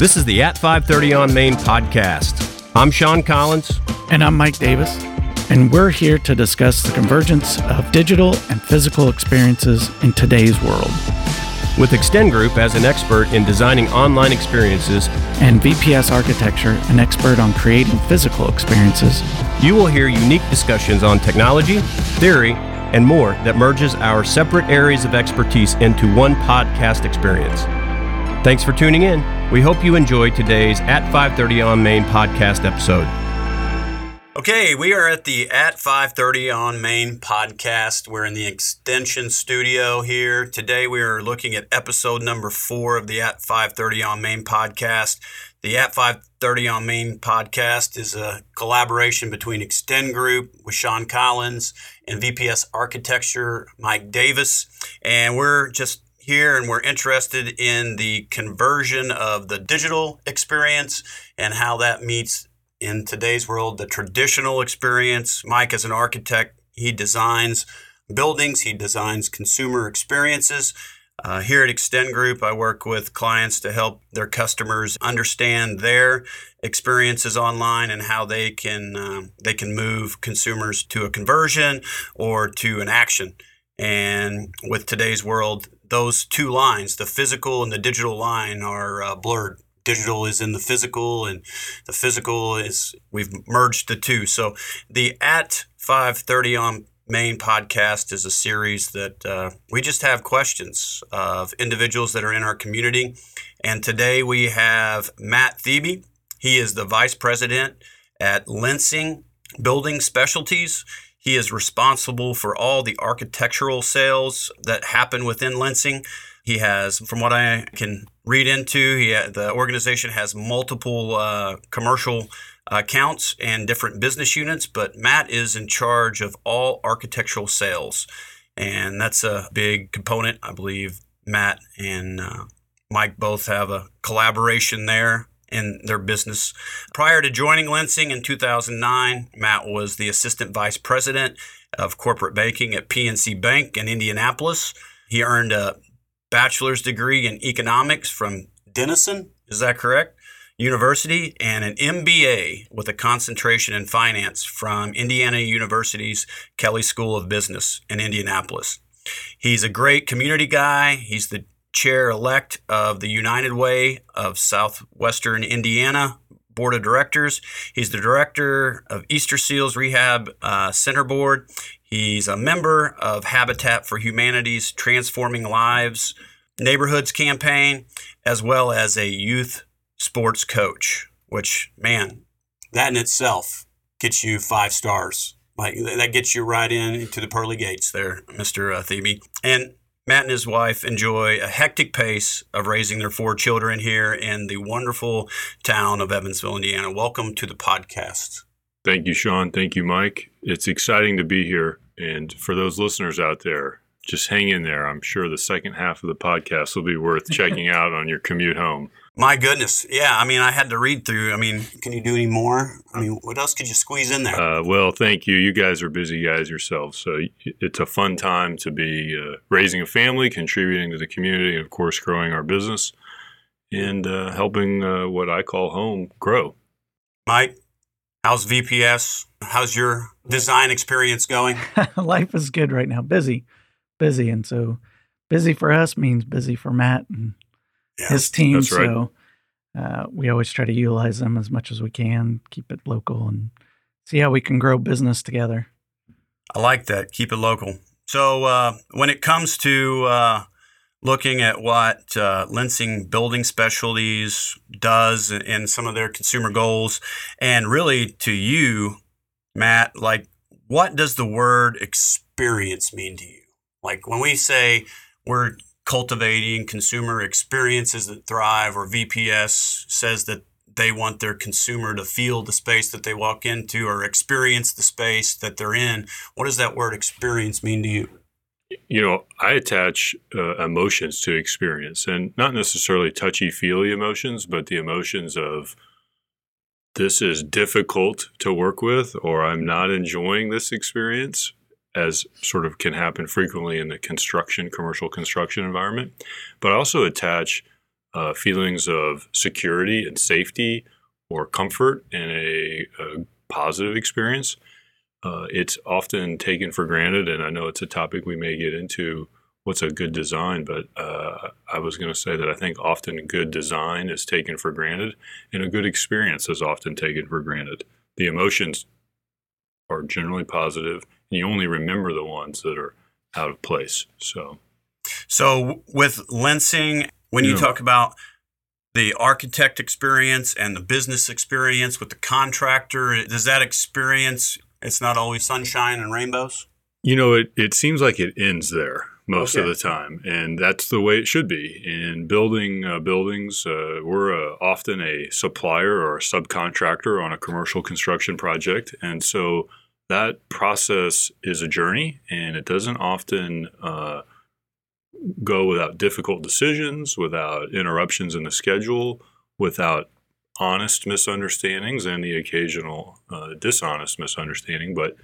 This is the At 530 on Main podcast. I'm Sean Collins. And I'm Mike Davis. And we're here to discuss the convergence of digital and physical experiences in today's world. With Extend Group as an expert in designing online experiences and VPS Architecture, an expert on creating physical experiences, you will hear unique discussions on technology, theory, and more that merges our separate areas of expertise into one podcast experience. Thanks for tuning in. We hope you enjoyed today's At 530 on Main podcast episode. Okay, we are at the At 530 on Main podcast. We're in the extension studio here. Today we are looking at episode number four of the At 530 on Main podcast. The At 530 on Main podcast is a collaboration between Extend Group with Sean Collins and VPS Architecture Mike Davis. And we're just here and we're interested in the conversion of the digital experience and how that meets in today's world the traditional experience. Mike, as an architect, he designs buildings, he designs consumer experiences. Uh, here at Extend Group, I work with clients to help their customers understand their experiences online and how they can uh, they can move consumers to a conversion or to an action. And with today's world, those two lines, the physical and the digital line, are uh, blurred. Digital is in the physical, and the physical is we've merged the two. So the at 530 on main podcast is a series that uh, we just have questions of individuals that are in our community. And today we have Matt Thebe. He is the vice president at Lensing Building Specialties. He is responsible for all the architectural sales that happen within Lensing. He has, from what I can read into, he, the organization has multiple uh, commercial accounts and different business units, but Matt is in charge of all architectural sales. And that's a big component. I believe Matt and uh, Mike both have a collaboration there in their business. Prior to joining Lensing in 2009, Matt was the assistant vice president of corporate banking at PNC Bank in Indianapolis. He earned a bachelor's degree in economics from Denison, is that correct? University and an MBA with a concentration in finance from Indiana University's Kelley School of Business in Indianapolis. He's a great community guy. He's the chair elect of the United Way of Southwestern Indiana Board of Directors. He's the director of Easter Seals Rehab uh, Center Board. He's a member of Habitat for Humanity's Transforming Lives Neighborhoods campaign, as well as a youth sports coach, which, man, that in itself gets you five stars. Like that gets you right into the pearly gates there, Mr. Uh, Thebe. And Matt and his wife enjoy a hectic pace of raising their four children here in the wonderful town of Evansville, Indiana. Welcome to the podcast. Thank you, Sean. Thank you, Mike. It's exciting to be here. And for those listeners out there, just hang in there. I'm sure the second half of the podcast will be worth checking out on your commute home. My goodness. Yeah. I mean, I had to read through. I mean, can you do any more? I mean, what else could you squeeze in there? Uh, well, thank you. You guys are busy guys yourselves. So it's a fun time to be uh, raising a family, contributing to the community, and of course, growing our business and uh, helping uh, what I call home grow. Mike, how's VPS? How's your design experience going? Life is good right now. Busy, busy. And so busy for us means busy for Matt and his team. Right. So uh, we always try to utilize them as much as we can, keep it local, and see how we can grow business together. I like that. Keep it local. So uh, when it comes to uh, looking at what uh, Lensing Building Specialties does and some of their consumer goals, and really to you, Matt, like what does the word experience mean to you? Like when we say we're cultivating consumer experiences that thrive, or VPS says that they want their consumer to feel the space that they walk into or experience the space that they're in. What does that word experience mean to you? You know, I attach uh, emotions to experience and not necessarily touchy feely emotions, but the emotions of this is difficult to work with or I'm not enjoying this experience as sort of can happen frequently in the construction, commercial construction environment, but also attach uh, feelings of security and safety or comfort in a, a positive experience. Uh, it's often taken for granted, and I know it's a topic we may get into what's a good design, but uh, I was going to say that I think often good design is taken for granted, and a good experience is often taken for granted. The emotions are generally positive, and you only remember the ones that are out of place. So, so with Lensing, when you, talk about the architect experience and the business experience with the contractor, does that experience? It's not always sunshine and rainbows. You know, it, it seems like it ends there most okay. of the time, and that's the way it should be. In building uh, buildings, uh, we're uh, often a supplier or a subcontractor on a commercial construction project, and so that process is a journey, and it doesn't often uh, go without difficult decisions, without interruptions in the schedule, without honest misunderstandings and the occasional uh, dishonest misunderstanding. But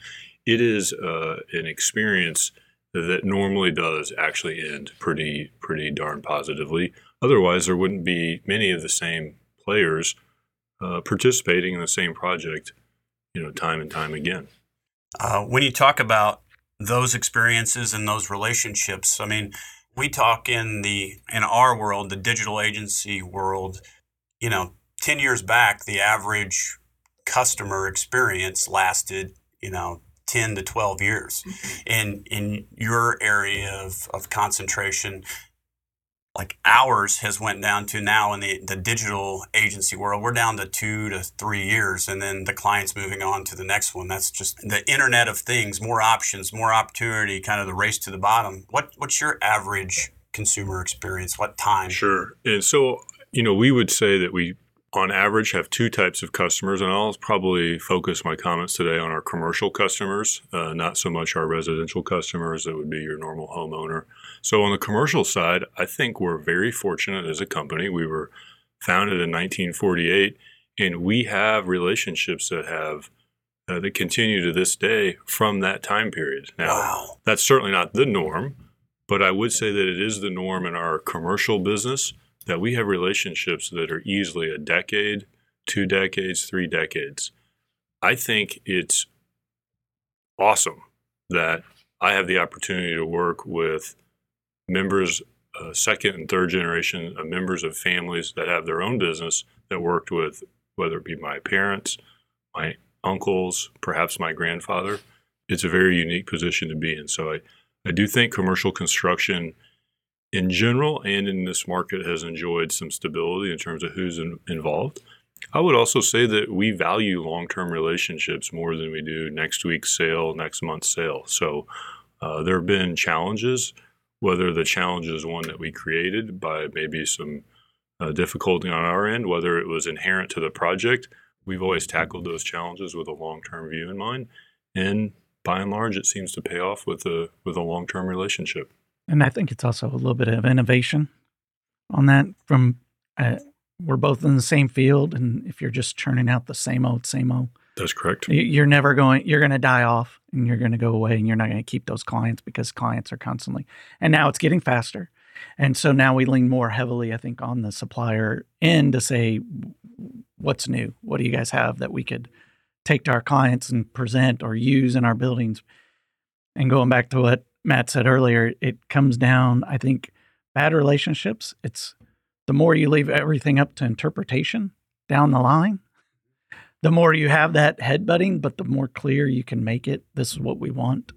it is uh, an experience that normally does actually end pretty pretty darn positively. Otherwise, there wouldn't be many of the same players uh, participating in the same project, you know, time and time again. Uh, when you talk about those experiences and those relationships, I mean, we talk in the in our world, the digital agency world. You know, ten years back, the average customer experience lasted, you know, 10 to 12 years. Mm-hmm. In in your area of, of concentration, like ours has went down to now in the, the digital agency world, we're down to two to three years and then the client's moving on to the next one. That's just the internet of things, more options, more opportunity, kind of the race to the bottom. What what's your average consumer experience? What time? Sure. And so, you know, we would say that we on average have two types of customers, and I'll probably focus my comments today on our commercial customers, uh, not so much our residential customers that would be your normal homeowner. So, on the commercial side, I think we're very fortunate as a company. We were founded in 1948, and we have relationships that have uh, that continue to this day from that time period. Now, wow. that's certainly not the norm, but I would say that it is the norm in our commercial business that we have relationships that are easily a decade, two decades, three decades. I think it's awesome that I have the opportunity to work with members, uh, second and third generation of members of families that have their own business that worked with, whether it be my parents, my uncles, perhaps my grandfather. It's a very unique position to be in. So I, I do think commercial construction in general and in this market has enjoyed some stability in terms of who's in, involved. I would also say that we value long term relationships more than we do next week's sale, next month's sale. So uh, there have been challenges, whether the challenge is one that we created by maybe some uh, difficulty on our end, whether it was inherent to the project. We've always tackled those challenges with a long term view in mind. And by and large, it seems to pay off with a, with a long term relationship. And I think it's also a little bit of innovation on that. From uh, we're both in the same field, and if you're just churning out the same old, same old, that's correct. You're never going. You're going to die off, and you're going to go away, and you're not going to keep those clients because clients are constantly. And now it's getting faster, and so now we lean more heavily, I think, on the supplier end to say, what's new? What do you guys have that we could take to our clients and present or use in our buildings? And going back to what Matt said earlier, it comes down, I think, bad relationships. It's the more you leave everything up to interpretation down the line, the more you have that headbutting, but the more clear you can make it. This is what we want.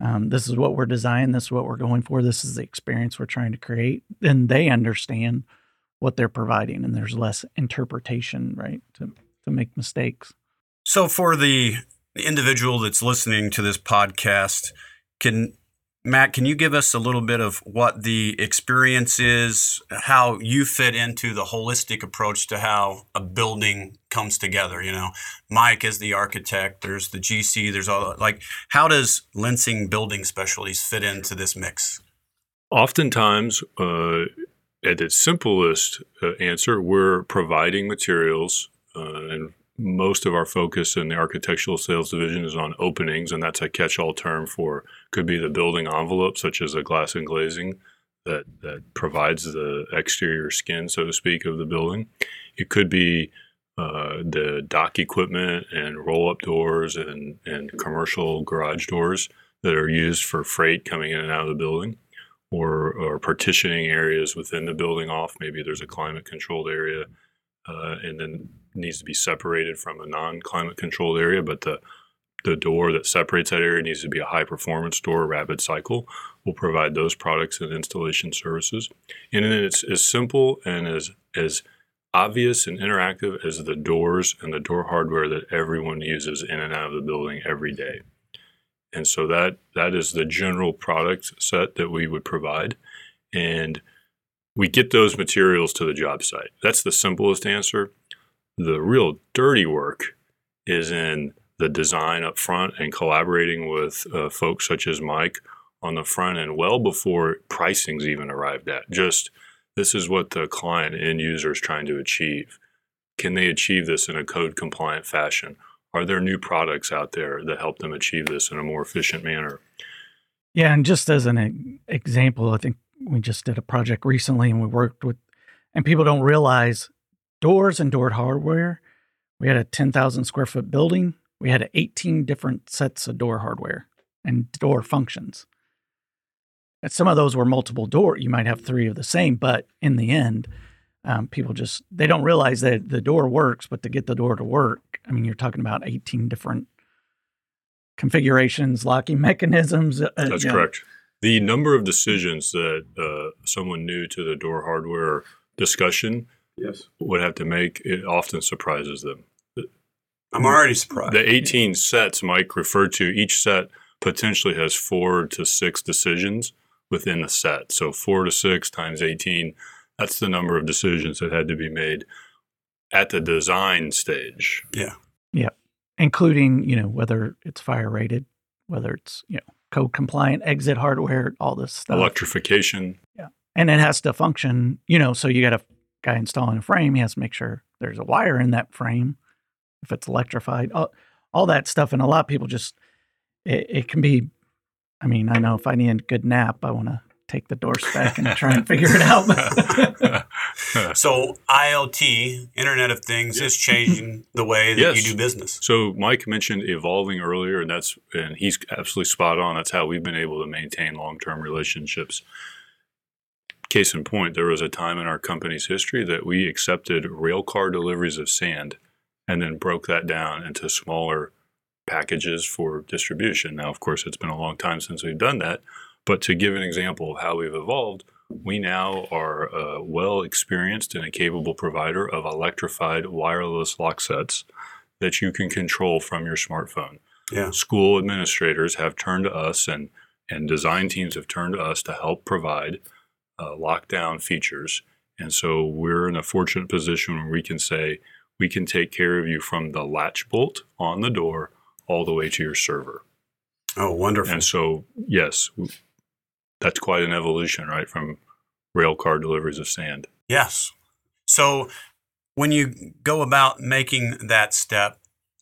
Um, this is what we're designing. This is what we're going for. This is the experience we're trying to create. Then they understand what they're providing, and there's less interpretation, right, to to make mistakes. So, for the individual that's listening to this podcast, can Matt, can you give us a little bit of what the experience is, how you fit into the holistic approach to how a building comes together? You know, Mike is the architect, there's the GC, there's all like, how does Lensing Building Specialties fit into this mix? Oftentimes, uh, at its simplest uh, answer, we're providing materials uh, and most of our focus in the architectural sales division is on openings, and that's a catch all term for could be the building envelope, such as a glass and glazing that that provides the exterior skin, so to speak, of the building. It could be uh, the dock equipment and roll up doors and, and commercial garage doors that are used for freight coming in and out of the building or, or partitioning areas within the building off. Maybe there's a climate controlled area uh, and then needs to be separated from a non climate controlled area, but the the door that separates that area needs to be a high performance door, rapid cycle. We'll provide those products and installation services. And then it's as simple and as as obvious and interactive as the doors and the door hardware that everyone uses in and out of the building every day. And so that that is the general product set that we would provide. And we get those materials to the job site. That's the simplest answer. The real dirty work is in the design up front and collaborating with uh, folks such as Mike on the front end well before pricing's even arrived at. Just this is what the client end user is trying to achieve. Can they achieve this in a code compliant fashion? Are there new products out there that help them achieve this in a more efficient manner? Yeah, and just as an example, I think we just did a project recently and we worked with, and people don't realize doors and door hardware. We had a 10,000 square foot building. We had 18 different sets of door hardware and door functions. And some of those were multiple door. You might have three of the same, but in the end, um, people just they don't realize that the door works, but to get the door to work, I mean, you're talking about 18 different configurations, locking mechanisms. Uh, That's correct. Know. The number of decisions that uh, someone new to the door hardware discussion yes. would have to make it often surprises them. I'm already surprised. The 18 sets Mike referred to, each set potentially has four to six decisions within a set. So four to six times 18, that's the number of decisions that had to be made at the design stage. Yeah. Yeah. Including, you know, whether it's fire rated, whether it's, you know, code compliant exit hardware, all this stuff. Electrification. Yeah. And it has to function, you know, so you got a guy installing a frame, he has to make sure there's a wire in that frame if it's electrified, all, all that stuff. And a lot of people just, it, it can be I mean, I know if I need a good nap, I want to take the door spec and try and figure it out. so IoT, Internet of Things, is changing the way that yes. you do business. So Mike mentioned evolving earlier, and that's and he's absolutely spot on. That's how we've been able to maintain long term relationships. Case in point, there was a time in our company's history that we accepted rail car deliveries of sand and then broke that down into smaller packages for distribution. Now, of course, it's been a long time since we've done that, but to give an example of how we've evolved, we now are a well experienced and a capable provider of electrified wireless lock sets that you can control from your smartphone. Yeah. School administrators have turned to us and, and design teams have turned to us to help provide uh, lockdown features. And so we're in a fortunate position where we can say, we can take care of you from the latch bolt on the door all the way to your server. Oh, wonderful. And so, yes, that's quite an evolution, right, from rail car deliveries of sand. Yes. So, when you go about making that step,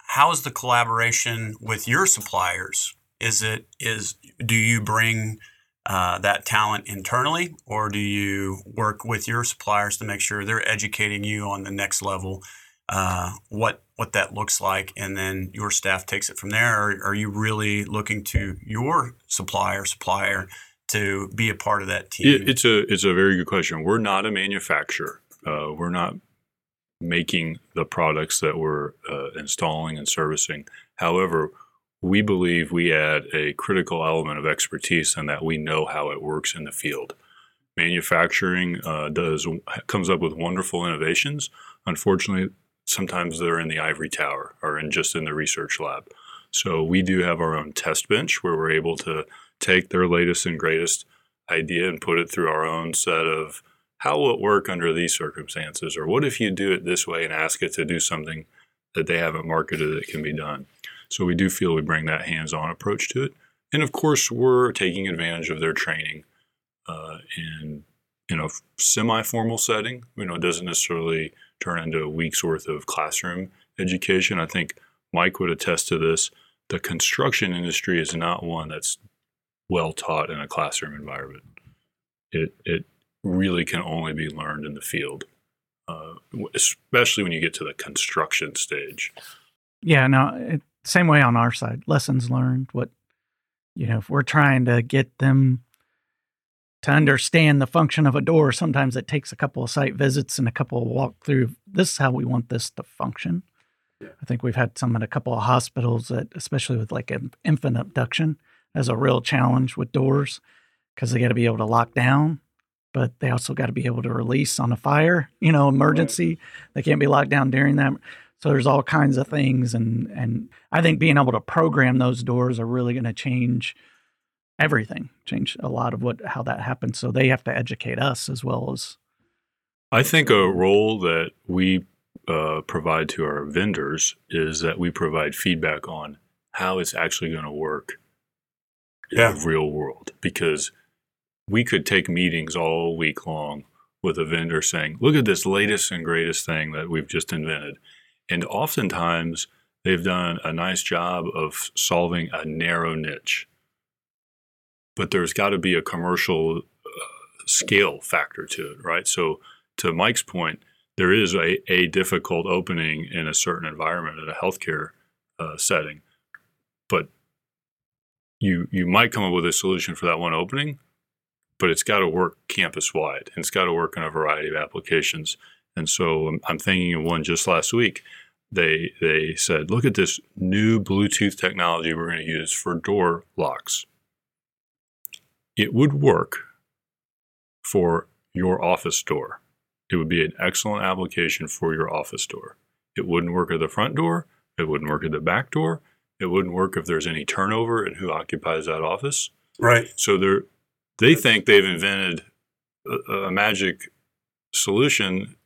how is the collaboration with your suppliers? Is it is do you bring uh, that talent internally, or do you work with your suppliers to make sure they're educating you on the next level? Uh, what what that looks like, and then your staff takes it from there? Or are you really looking to your supplier supplier to be a part of that team? it's a it's a very good question. We're not a manufacturer. Uh, we're not making the products that we're uh, installing and servicing. However, we believe we add a critical element of expertise in that we know how it works in the field. Manufacturing uh, does comes up with wonderful innovations. Unfortunately, sometimes they're in the ivory tower or in just in the research lab. So we do have our own test bench where we're able to take their latest and greatest idea and put it through our own set of how will it work under these circumstances or what if you do it this way and ask it to do something that they haven't marketed that can be done. So we do feel we bring that hands-on approach to it. And of course, we're taking advantage of their training uh, in in a semi-formal setting. You know, it doesn't necessarily turn into a week's worth of classroom education. I think Mike would attest to this. The construction industry is not one that's well taught in a classroom environment. it it really can only be learned in the field, uh, especially when you get to the construction stage. Yeah, no, it, same way on our side. Lessons learned. What you know, if we're trying to get them to understand the function of a door, sometimes it takes a couple of site visits and a couple of walk through. This is how we want this to function. Yeah. I think we've had some at a couple of hospitals that, especially with like an infant abduction, as a real challenge with doors because they got to be able to lock down, but they also got to be able to release on a fire, you know, emergency. Right. They can't be locked down during that. So there's all kinds of things, and and I think being able to program those doors are really going to change everything, change a lot of what how that happens. So they have to educate us as well as. I think a role that we uh, provide to our vendors is that we provide feedback on how it's actually going to work yeah. in the real world because we could take meetings all week long with a vendor saying, look at this latest and greatest thing that we've just invented. And oftentimes they've done a nice job of solving a narrow niche. But there's got to be a commercial uh, scale factor to it, right? So, to Mike's point, there is a, a difficult opening in a certain environment in a healthcare uh, setting. But you you might come up with a solution for that one opening, but it's got to work campus wide and it's got to work in a variety of applications. And so I'm, I'm thinking of one just last week. They they said, look at this new Bluetooth technology we're going to use for door locks. It would work for your office door. It would be an excellent application for your office door. It wouldn't work at the front door. It wouldn't work at the back door. It wouldn't work if there's any turnover and who occupies that office. Right. So they're they think they've invented a, a magic solution,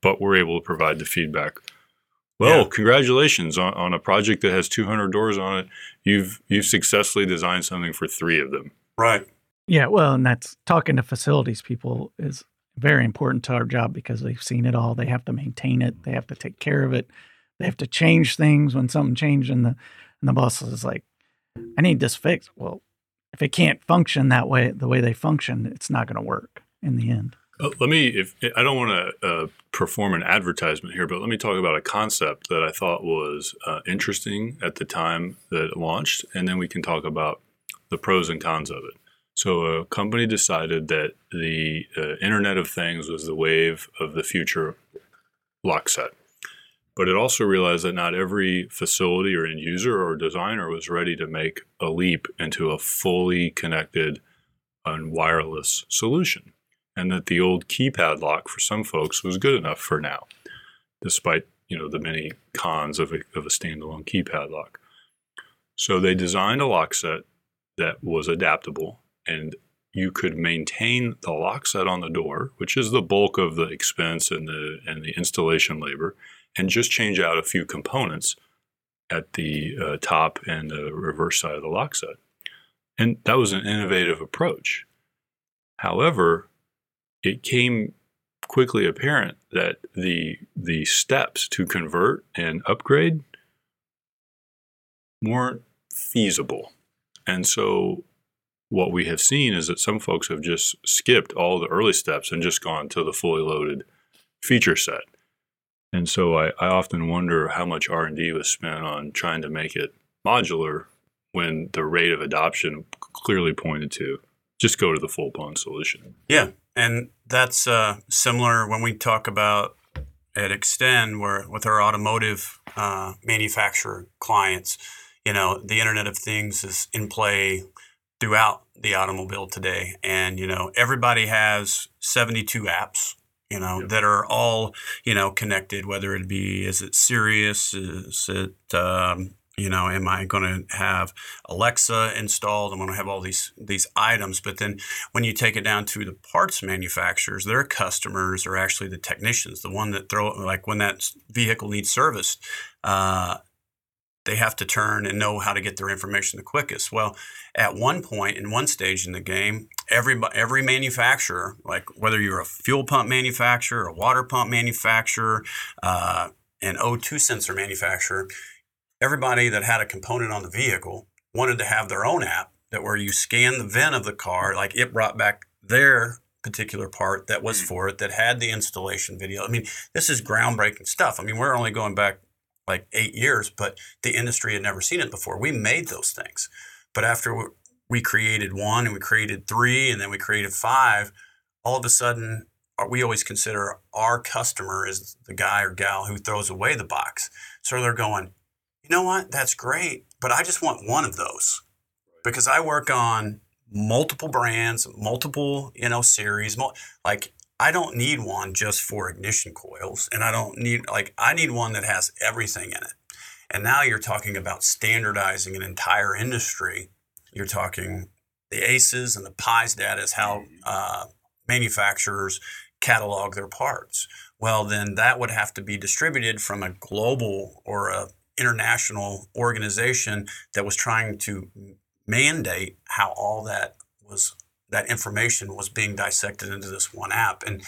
but we're able to provide the feedback. Well, yeah. congratulations on, on a project that has 200 doors on it. You've you've successfully designed something for three of them. Right. Yeah. Well, and that's talking to facilities people is very important to our job because they've seen it all. They have to maintain it. They have to take care of it they have to change things when something changed and the and the boss is like i need this fixed well if it can't function that way the way they function it's not going to work in the end uh, let me if i don't want to uh, perform an advertisement here but let me talk about a concept that i thought was uh, interesting at the time that it launched and then we can talk about the pros and cons of it so a company decided that the uh, internet of things was the wave of the future lock set but it also realized that not every facility or end user or designer was ready to make a leap into a fully connected and wireless solution. And that the old keypad lock for some folks was good enough for now, despite you know the many cons of a, of a standalone keypad lock. So they designed a lock set that was adaptable and you could maintain the lock set on the door, which is the bulk of the expense and the and the installation labor, and just change out a few components at the uh, top and the reverse side of the lock set. And that was an innovative approach. However, it came quickly apparent that the the steps to convert and upgrade weren't feasible. And so what we have seen is that some folks have just skipped all the early steps and just gone to the fully loaded feature set. And so I, I often wonder how much R&D was spent on trying to make it modular when the rate of adoption clearly pointed to just go to the full blown solution. Yeah. And that's uh, similar when we talk about at Extend, where with our automotive uh, manufacturer clients, you know, the Internet of Things is in play throughout the automobile today. And, you know, everybody has 72 apps you know, yep. that are all, you know, connected, whether it be, is it Sirius? Is it, um, you know, am I going to have Alexa installed? I'm going to have all these these items. But then when you take it down to the parts manufacturers, their customers are actually the technicians, the one that throw like when that vehicle needs serviced. Uh, they have to turn and know how to get their information the quickest. Well, at one point in one stage in the game, every every manufacturer, like whether you're a fuel pump manufacturer, a water pump manufacturer, uh, an O2 sensor manufacturer, everybody that had a component on the vehicle wanted to have their own app that where you scan the VIN of the car, like it brought back their particular part that was for it that had the installation video. I mean, this is groundbreaking stuff. I mean, we're only going back like eight years, but the industry had never seen it before. We made those things. But after we created one and we created three and then we created five, all of a sudden, uh, we always consider our customer is the guy or gal who throws away the box. So they're going, you know what? That's great, but I just want one of those because I work on multiple brands, multiple, you know, series. Like I don't need one just for ignition coils and I don't need like I need one that has everything in it. And now you're talking about standardizing an entire industry. You're talking the ACES and the PIES data is how uh, manufacturers catalog their parts. Well, then that would have to be distributed from a global or a international organization that was trying to mandate how all that was that information was being dissected into this one app. And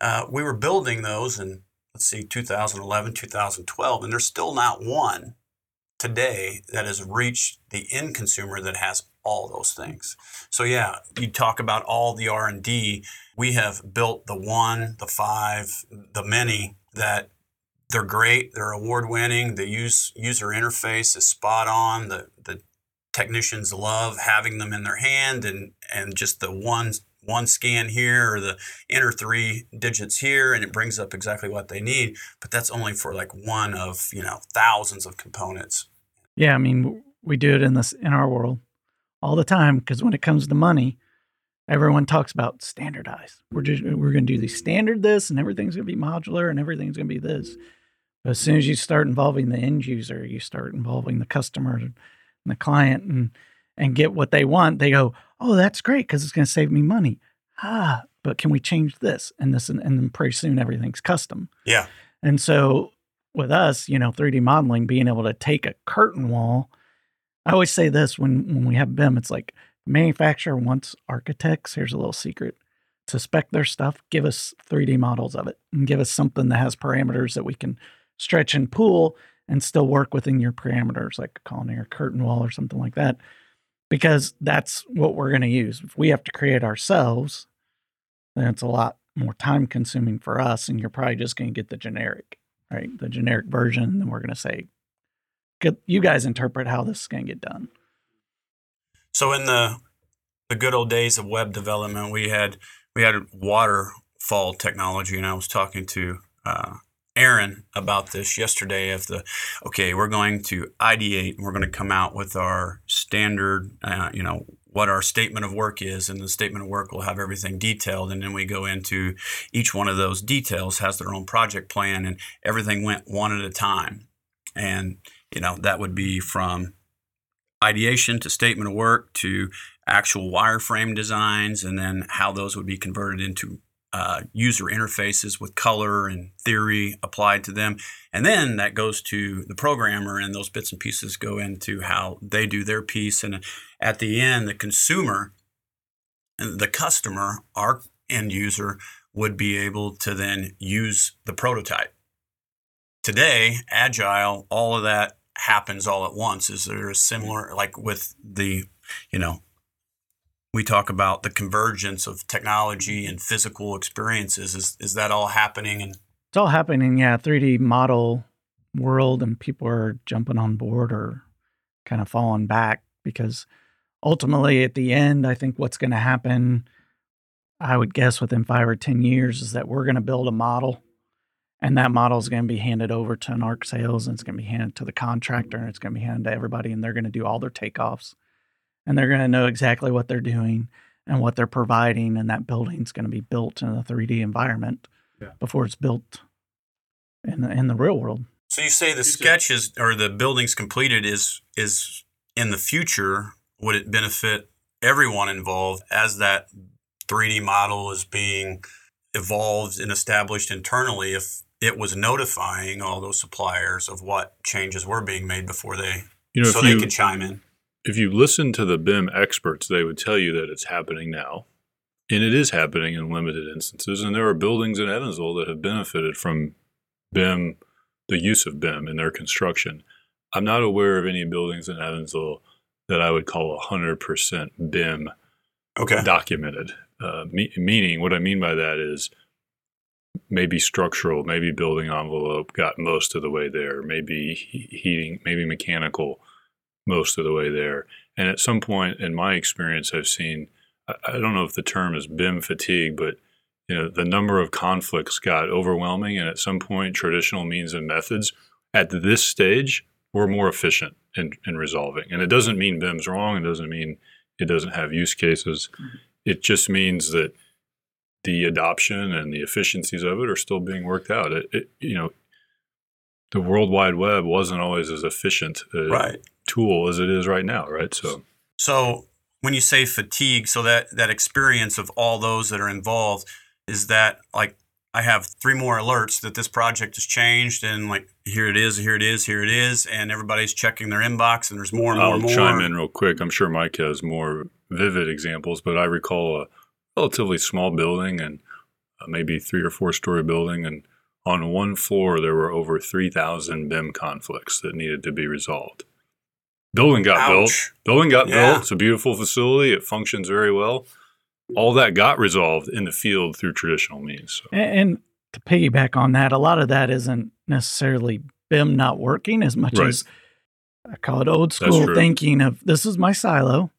uh, we were building those in let's see 2011 2012 and there's still not one today that has reached the end consumer that has all those things. So yeah you talk about all the r&d we have built the one the five the many that they're great. They're award winning. The use, user interface is spot on. The, the technicians love having them in their hand and, and just the one, one scan here or the enter three digits here and it brings up exactly what they need. But that's only for like one of, you know, thousands of components. Yeah. I mean, we do it in this, in our world all the time because when it comes to money, everyone talks about standardized. We're just we're going to do the standard this, and everything's going to be modular, and everything's going to be this. But as soon as you start involving the end user, you start involving the customer and the client, and and get what they want. They go, "Oh, that's great because it's going to save me money." Ah, but can we change this and this, and, and then pretty soon everything's custom. Yeah. And so with us, you know, 3D modeling, being able to take a curtain wall. I always say this when when we have BIM, it's like manufacturer wants architects. Here's a little secret to spec their stuff, give us 3D models of it and give us something that has parameters that we can stretch and pull and still work within your parameters, like a colonnade or curtain wall or something like that. Because that's what we're going to use. If we have to create ourselves, then it's a lot more time consuming for us. And you're probably just going to get the generic, right? The generic version. And then we're going to say, you guys interpret how this is going to get done. So in the the good old days of web development, we had we had waterfall technology, and I was talking to uh, Aaron about this yesterday. Of the okay, we're going to ideate, and we're going to come out with our standard, uh, you know, what our statement of work is, and the statement of work will have everything detailed, and then we go into each one of those details has their own project plan, and everything went one at a time, and you know that would be from ideation to statement of work to actual wireframe designs, and then how those would be converted into uh, user interfaces with color and theory applied to them. And then that goes to the programmer, and those bits and pieces go into how they do their piece. And at the end, the consumer, the customer, our end user, would be able to then use the prototype. Today, Agile, all of that happens all at once? Is there a similar, like with the, you know, we talk about the convergence of technology and physical experiences. Is is that all happening? And it's all happening. Yeah, 3D model world, and people are jumping on board or kind of falling back because ultimately, at the end, I think what's going to happen, I would guess within five or ten years, is that we're going to build a model and that model is going to be handed over to an arc sales and it's going to be handed to the contractor and it's going to be handed to everybody and they're going to do all their takeoffs. And they're going to know exactly what they're doing and what they're providing and that building's going to be built in a 3d environment yeah. before it's built in the, in the real world. So you say the sketches or the buildings completed is is in the future. Would it benefit everyone involved as that 3d model is being evolved and established internally if it was notifying all those suppliers of what changes were being made before they you know, so they you, could chime in. If you listen to the BIM experts, they would tell you that it's happening now. And it is happening in limited instances. And there are buildings in Evansville that have benefited from BIM, the use of BIM in their construction. I'm not aware of any buildings in Evansville that I would call 100% BIM okay. documented. Uh, me- meaning, what I mean by that is maybe structural, maybe building envelope got most of the way there, maybe heating, maybe mechanical most of the way there. And at some point in my experience, I've seen, I, don't know if the term is BIM fatigue, but you know, the number of conflicts got overwhelming. And at some point, traditional means and methods at this stage were more efficient in, in resolving. And it doesn't mean BIM's wrong. It doesn't mean it doesn't have use cases. Mm-hmm. It just means that the adoption and the efficiencies of it are still being worked out. It, it, you know, the World Wide Web wasn't always as efficient a right. tool as it is right now, right? So, so when you say fatigue, so that that experience of all those that are involved is that like I have three more alerts that this project has changed, and like here it is, here it is, here it is, and everybody's checking their inbox, and there's more and more I'll and more. chime in real quick. I'm sure Mike has more vivid examples, but I recall a relatively small building and uh, maybe three or four story building, and on one floor there were over 3,000 BIM conflicts that needed to be resolved. Building got Ouch. built. Building got yeah. built. It's a beautiful facility. It functions very well all that got resolved in the field through traditional means. So. And, and, to piggyback on that, a lot of that isn't necessarily BIM not working as much right. as I call it old school thinking of this is my silo.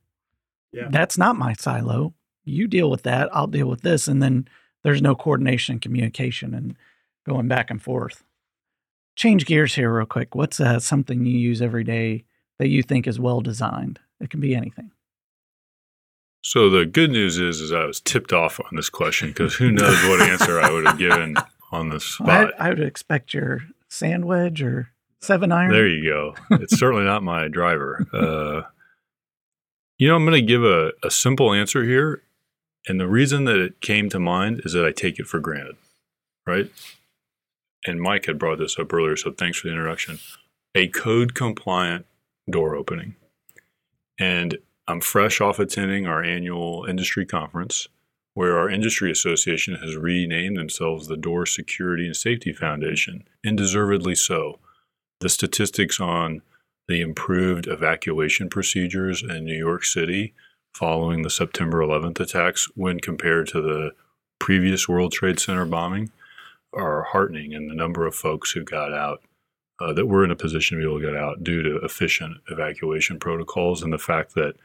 Yeah. That's not my silo. You deal with that. I'll deal with this. And then there's no coordination and communication and going back and forth. Change gears here real quick. What's uh, something you use every day that you think is well designed? It can be anything. So the good news is, is I was tipped off on this question because who knows what answer I would have given on the spot. I, I would expect your sand wedge or seven iron. There you go. It's certainly not my driver. Uh, you know, I'm going to give a, a simple answer here. And the reason that it came to mind is that I take it for granted, right? And Mike had brought this up earlier, so thanks for the introduction. A code compliant door opening. And I'm fresh off attending our annual industry conference, where our industry association has renamed themselves the Door Security and Safety Foundation, and deservedly so. The statistics on the improved evacuation procedures in New York City following the September 11th attacks, when compared to the previous World Trade Center bombing, are heartening. And the number of folks who got out uh, that were in a position to be able to get out due to efficient evacuation protocols, and the fact that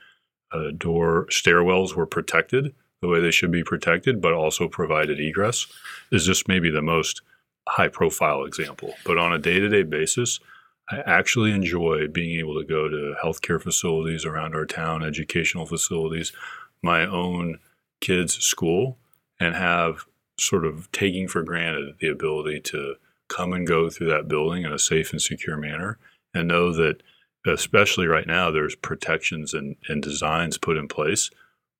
uh, door stairwells were protected the way they should be protected, but also provided egress, is just maybe the most high profile example. But on a day to day basis, I actually enjoy being able to go to healthcare facilities around our town, educational facilities, my own kids' school, and have sort of taking for granted the ability to come and go through that building in a safe and secure manner and know that especially right now, there's protections and, and designs put in place,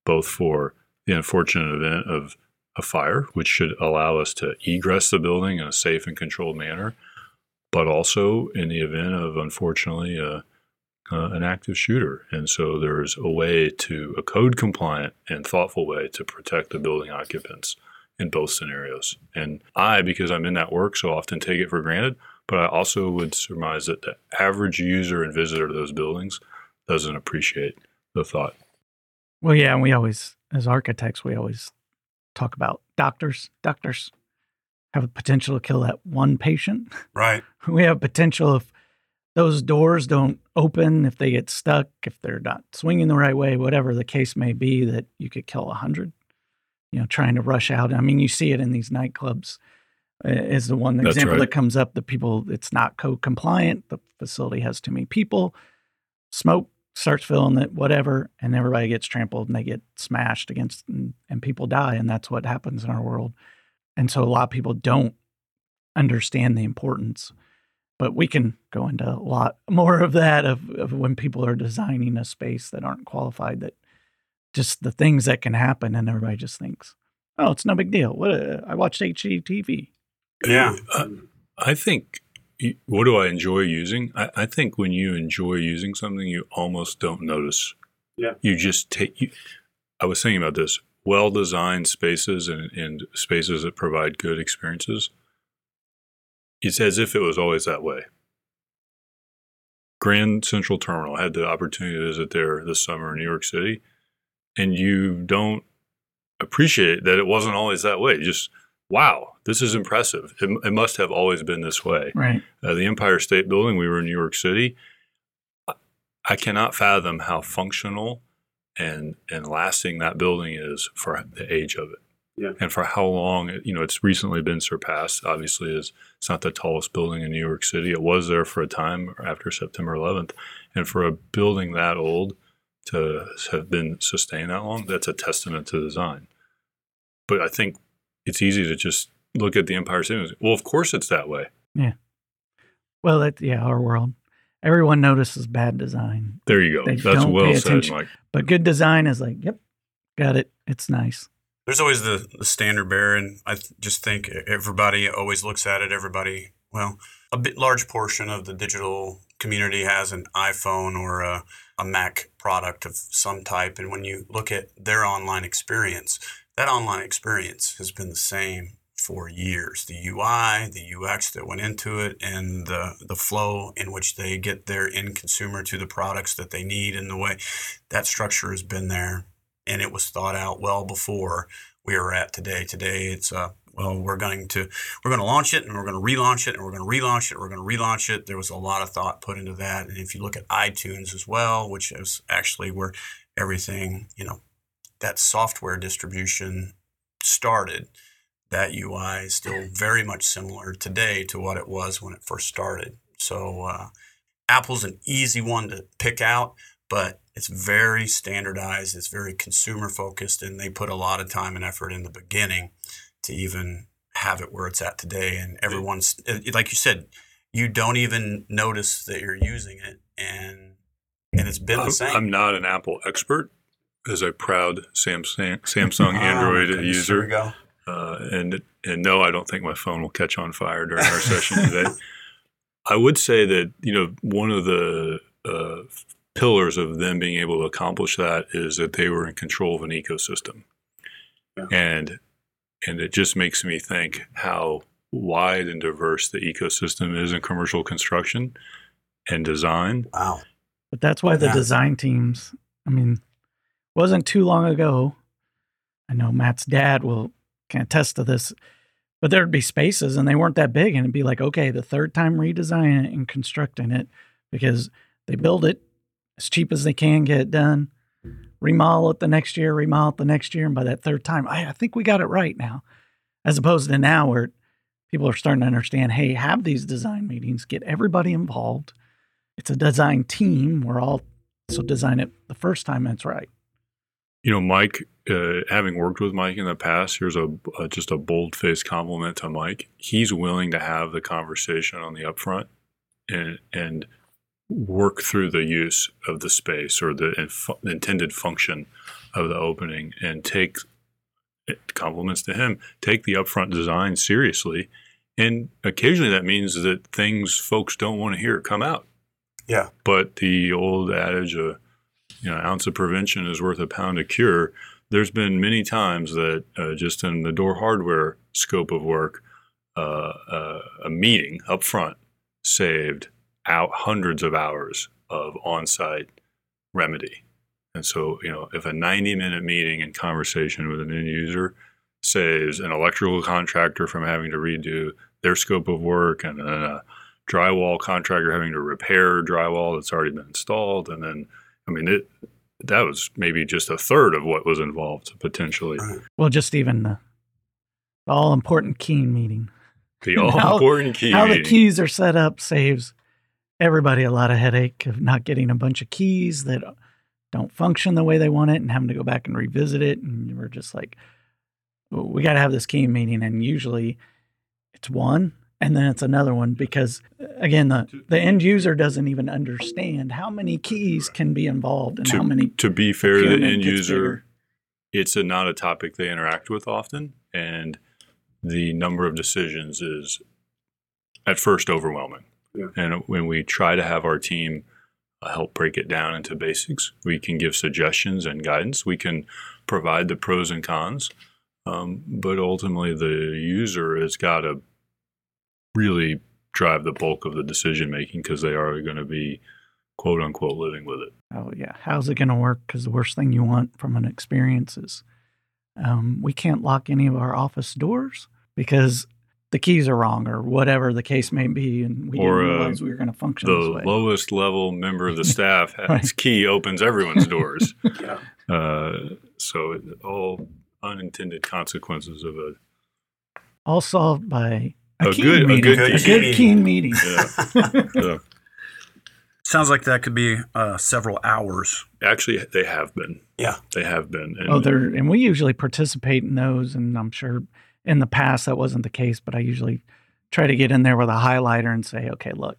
both for the unfortunate event of a fire, which should allow us to egress the building in a safe and controlled manner, but also in the event of, unfortunately, uh, uh, an active shooter. And so there's a way to, a code compliant and thoughtful way to protect the building occupants in both scenarios. And I, because I'm in that work, so often take it for granted. But I also would surmise that the average user and visitor to those buildings doesn't appreciate the thought. Well, yeah, and we always, as architects, we always talk about doctors. Doctors have a potential to kill that one patient. Right. We have potential if those doors don't open, if they get stuck, if they're not swinging the right way, whatever the case may be, that you could kill a hundred. You know, trying to rush out. I mean, you see it in these nightclubs uh, is the one example right. that comes up. The people, it's not code compliant. The facility has too many people. Smoke starts filling it, whatever, and everybody gets trampled and they get smashed against, and, and people die. And that's what happens in our world. And so a lot of people don't understand the importance. But we can go into a lot more of that of, of when people are designing a space that aren't qualified, that just the things that can happen, and everybody just thinks, oh, it's no big deal. What uh, I watched HGTV. Yeah. Uh, I think, what do I enjoy using? I, I, think when you enjoy using something, you almost don't notice. Yeah. You just take, you, I was thinking about this well designed spaces and, and spaces that provide good experiences. It's as if it was always that way. Grand Central Terminal had the opportunity to visit there this summer in New York City, and you don't appreciate that it wasn't always that way. Just wow, this is impressive. It, it must have always been this way. Right. Uh, the Empire State Building, we were in New York City. I cannot fathom how functional and and lasting that building is for the age of it. Yeah. And for how long, you know, it's recently been surpassed. Obviously, is it's not the tallest building in New York City. It was there for a time after September 11th, and for a building that old to have been sustained that long, that's a testament to design. But I think it's easy to just look at the Empire State well, of course it's that way. Yeah. Well, that yeah, our world. Everyone notices bad design. There you go. They That's don't well pay said, attention. Mike. But good design is like, yep, got it. It's nice. There's always the, the standard bearer, and I th- just think everybody always looks at it. Everybody, well, a bit large portion of the digital community has an iPhone or a, a Mac product of some type, and when you look at their online experience, that online experience has been the same for years. The UI, the UX that went into it, and the the flow in which they get their end consumer to the products that they need, and the way that structure has been there, and it was thought out well before we are at today. Today, it's uh, well, we're going to we're going to launch it, and we're going to relaunch it, and we're going to relaunch it, and we're going to relaunch it. There was a lot of thought put into that, and if you look at iTunes as well, which is actually where everything you know that software distribution started that UI is still very much similar today to what it was when it first started. So uh, Apple's an easy one to pick out, but it's very standardized. It's very consumer focused, and they put a lot of time and effort in the beginning to even have it where it's at today. And everyone's like you said, you don't even notice that you're using it, and and it's been the same. I'm not an Apple expert, as a proud Samsung Samsung Ah, Android goodness, user. Here we go. Uh, and and no, I don't think my phone will catch on fire during our session today. I would say that you know one of the uh, pillars of them being able to accomplish that is that they were in control of an ecosystem, Yeah. and and it just makes me think how wide and diverse the ecosystem is in commercial construction and design. Wow. But that's why the Yeah. design teams, I mean, wasn't too long ago. I know Matt's dad will can attest to this, but there'd be spaces and they weren't that big. And it'd be like, okay, the third time redesigning it and constructing it because they build it as cheap as they can, get it done, remodel it the next year, remodel it the next year. And by that third time, I, I think we got it right now. As opposed to now where people are starting to understand, hey, have these design meetings, get everybody involved it's a design team. We're all so design it the first time it's right. You know, Mike, uh, having worked with Mike in the past, here's a, a just a bold faced compliment to Mike. He's willing to have the conversation on the upfront and and work through the use of the space or the inf- intended function of the opening and take compliments to him. Take the upfront design seriously, and occasionally that means that things folks don't want to hear come out. Yeah. But the old adage, uh, you know, ounce of prevention is worth a pound of cure. There's been many times that uh, just in the door hardware scope of work, uh, uh, a meeting up front saved out hundreds of hours of on-site remedy. And so, you know, if a 90-minute meeting and conversation with an end user saves an electrical contractor from having to redo their scope of work and then a drywall contractor having to repair drywall that's already been installed and then i mean it that was maybe just a third of what was involved potentially Right. Well, just even the, the all important key meeting. the all How- important key How the keys are set up saves everybody a lot of headache of not getting a bunch of keys that don't function the way they want it and having to go back and revisit it. And we're just like, "Well, we got to have this key meeting. And usually it's one and then it's another one because uh, again, the, the end user doesn't even understand how many keys can be involved and to, how many to be fair to the end user bigger. it's a, not a topic they interact with often and the number of decisions is at first overwhelming Yeah. and when we try to have our team uh, help break it down into basics we can give suggestions and guidance we can provide the pros and cons um, but ultimately the user has got to really drive the bulk of the decision making because they are going to be quote unquote living with it Oh yeah, how's it going to work? Because the worst thing you want from an experience is Um, we can't lock any of our office doors because the keys are wrong or whatever the case may be, and we or, didn't uh, realize uh, we were going to function. The lowest level member of the staff has right. key opens everyone's doors. yeah. Uh, so it, all unintended consequences of a all solved by a, a good, meeting. a good, a good keen meeting. Yeah. yeah. Sounds like that could be uh, several hours. Actually, they have been. Yeah, they have been. And, oh, they're and we usually participate in those, and I'm sure in the past that wasn't the case, but I usually try to get in there with a highlighter and say, okay, look,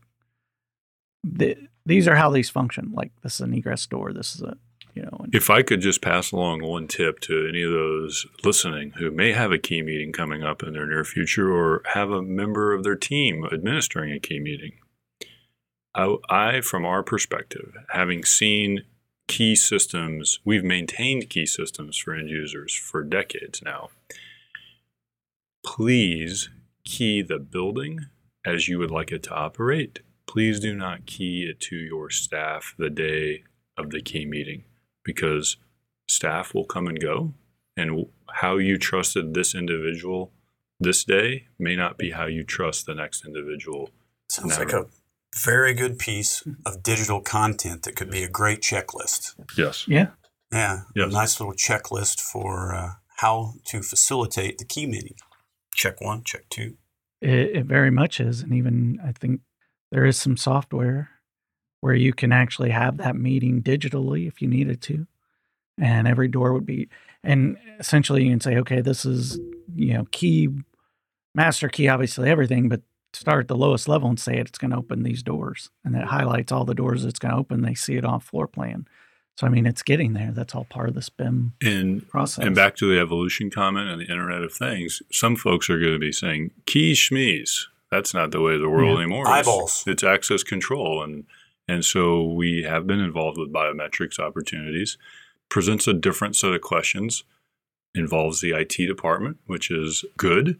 the, these are how these function. Like this is an egress door. This is a you know. if I could just pass along one tip to any of those listening who may have a key meeting coming up in their near future, or have a member of their team administering a key meeting. I, I from our perspective, having seen key systems, we've maintained key systems for end users for decades now. Please key the building as you would like it to operate. Please do not key it to your staff the day of the key meeting because staff will come and go. And how you trusted this individual this day may not be how you trust the next individual. Sounds like a very good piece of digital content that could be a great checklist. Yes. Yeah. Yeah. Yes. nice little checklist for uh, how to facilitate the key meeting. Check one, check two. It, it very much is. And even I think there is some software where you can actually have that meeting digitally if you needed to. And every door would be, and essentially you can say, okay, this is, you know, key, master key, obviously everything, but start at the lowest level and say it, it's going to open these doors. And that highlights all the doors it's going to open. They see it on floor plan. So I mean, it's getting there. That's all part of the BIM and, process. And back to the evolution comment and the Internet of Things. Some folks are going to be saying keys schmees. That's not the way of the world yeah. anymore. Eyeballs. It's, it's access control, and and so we have been involved with biometrics opportunities. Presents a different set of questions. Involves the IT department, which is good,